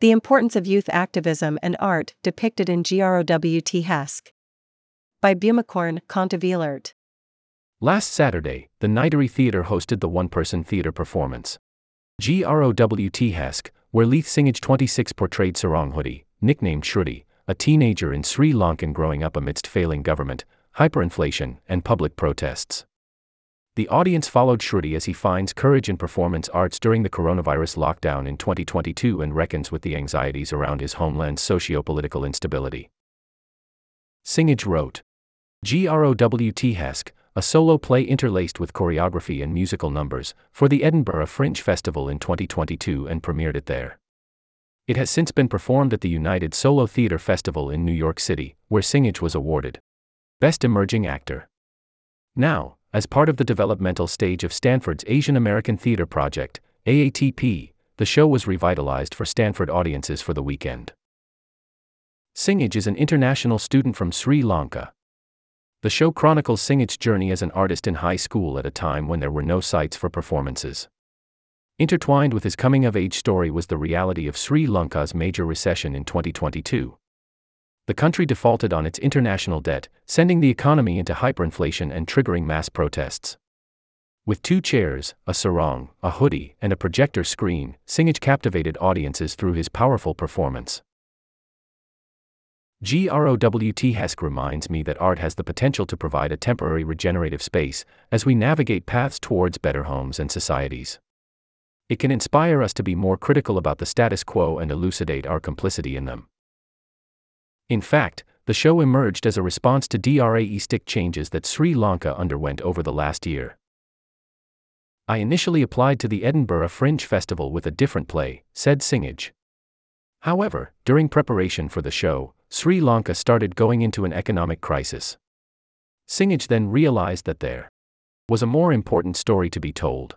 The importance of youth activism and art depicted in GROWTHesque. By Bhumikorn Kongtaveelert. Last Saturday, the Nitery Theatre hosted the one person theatre performance. GROWTHesque, where Leith Singage 26 portrayed Hoodie, nicknamed Shruti, a teenager in Sri Lankan growing up amidst failing government, hyperinflation, and public protests. The audience followed Shruti as he finds courage in performance arts during the coronavirus lockdown in 2022 and reckons with the anxieties around his homeland's socio-political instability. Singage wrote, GROWTHesque, a solo play interlaced with choreography and musical numbers, for the Edinburgh Fringe Festival in 2022 and premiered it there. It has since been performed at the United Solo Theatre Festival in New York City, where Singage was awarded Best Emerging Actor. Now, as part of the developmental stage of Stanford's Asian American Theater Project, AATP, the show was revitalized for Stanford audiences for the weekend. Singage is an international student from Sri Lanka. The show chronicles Singage's journey as an artist in high school at a time when there were no sites for performances. Intertwined with his coming of age story was the reality of Sri Lanka's major recession in 2022. The country defaulted on its international debt, sending the economy into hyperinflation and triggering mass protests. With two chairs, a sarong, a hoodie, and a projector screen, Singage captivated audiences through his powerful performance. GROWTHesque reminds me that art has the potential to provide a temporary regenerative space as we navigate paths towards better homes and societies. It can inspire us to be more critical about the status quo and elucidate our complicity in them. In fact, the show emerged as a response to DRAE stick changes that Sri Lanka underwent over the last year. I initially applied to the Edinburgh Fringe Festival with a different play, said Singage. However, during preparation for the show, Sri Lanka started going into an economic crisis. Singage then realized that there was a more important story to be told.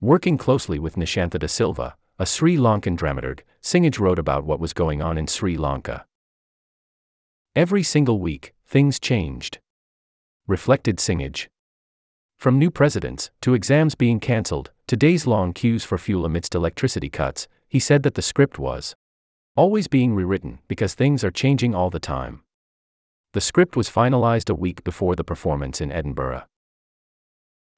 Working closely with Nishantha da Silva, a Sri Lankan dramaturg, Singage wrote about what was going on in Sri Lanka. Every single week, things changed. Reflected Singage. From new presidents, to exams being cancelled, to days long queues for fuel amidst electricity cuts, he said that the script was always being rewritten because things are changing all the time. The script was finalized a week before the performance in Edinburgh.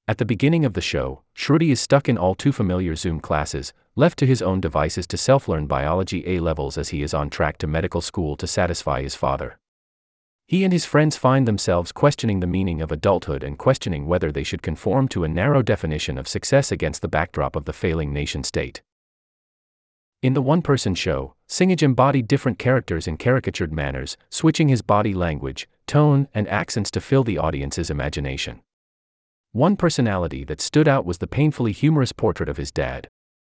At the beginning of the show, Shruti is stuck in all too familiar Zoom classes, left to his own devices to self learn biology A levels as he is on track to medical school to satisfy his father. He and his friends find themselves questioning the meaning of adulthood and questioning whether they should conform to a narrow definition of success against the backdrop of the failing nation state. In the one person show, Singage embodied different characters in caricatured manners, switching his body language, tone, and accents to fill the audience's imagination. One personality that stood out was the painfully humorous portrait of his dad.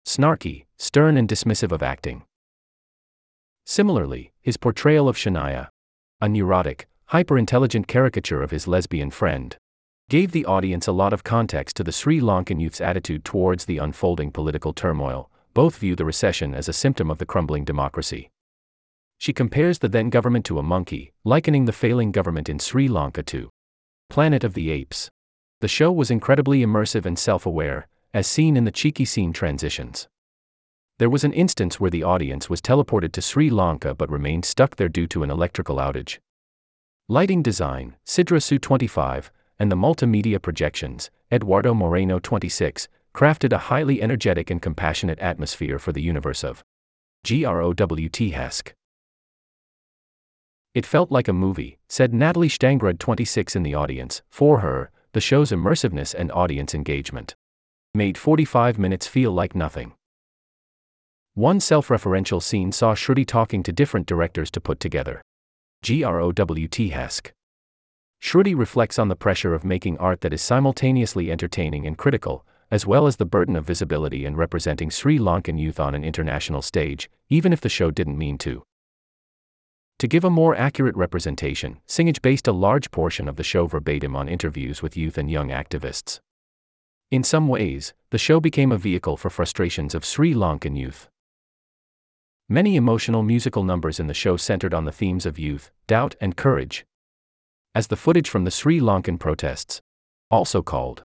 Snarky, stern, and dismissive of acting. Similarly, his portrayal of Shania, a neurotic, hyper intelligent caricature of his lesbian friend, gave the audience a lot of context to the Sri Lankan youth's attitude towards the unfolding political turmoil. Both view the recession as a symptom of the crumbling democracy. She compares the then government to a monkey, likening the failing government in Sri Lanka to Planet of the Apes. The show was incredibly immersive and self aware, as seen in the cheeky scene transitions. There was an instance where the audience was teleported to Sri Lanka but remained stuck there due to an electrical outage. Lighting design, Sidra Su 25, and the multimedia projections, Eduardo Moreno 26, crafted a highly energetic and compassionate atmosphere for the universe of GROWTHesque. It felt like a movie, said Natalie Stangrud 26 in the audience. For her, the show's immersiveness and audience engagement made 45 minutes feel like nothing. One self referential scene saw Shruti talking to different directors to put together GROWT HESC. Shruti reflects on the pressure of making art that is simultaneously entertaining and critical, as well as the burden of visibility and representing Sri Lankan youth on an international stage, even if the show didn't mean to. To give a more accurate representation, Singage based a large portion of the show verbatim on interviews with youth and young activists. In some ways, the show became a vehicle for frustrations of Sri Lankan youth. Many emotional musical numbers in the show centered on the themes of youth, doubt, and courage. As the footage from the Sri Lankan protests, also called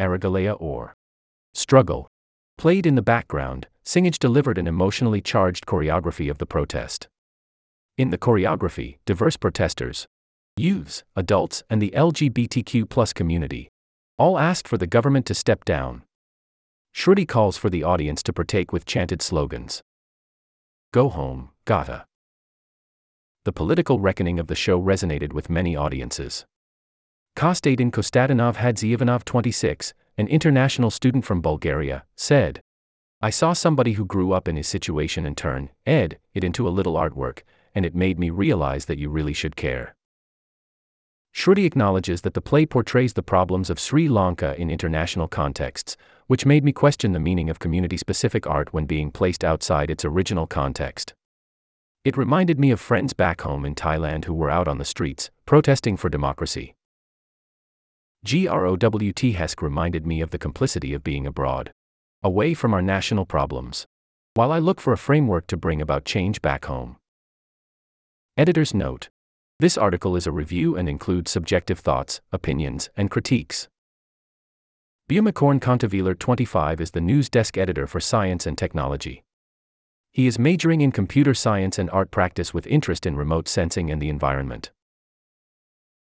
Aragalaya or struggle, played in the background, Singage delivered an emotionally charged choreography of the protest. In the choreography, diverse protesters, youths, adults, and the LGBTQ community all asked for the government to step down. Shruti calls for the audience to partake with chanted slogans. Go home, Gota. The political reckoning of the show resonated with many audiences. Kostadin Kostadinov Hadzivanov 26, an international student from Bulgaria, said, I saw somebody who grew up in his situation and turn, ed, it into a little artwork, and it made me realize that you really should care. Shruti acknowledges that the play portrays the problems of Sri Lanka in international contexts, which made me question the meaning of community specific art when being placed outside its original context. It reminded me of friends back home in Thailand who were out on the streets, protesting for democracy. GROWTHesque reminded me of the complicity of being abroad, away from our national problems, while I look for a framework to bring about change back home. Editor's note this article is a review and includes subjective thoughts, opinions, and critiques. Bhumikorn Kongtaveelert 25 is the news desk editor for Science and Technology. He is majoring in computer science and art practice with interest in remote sensing and the environment.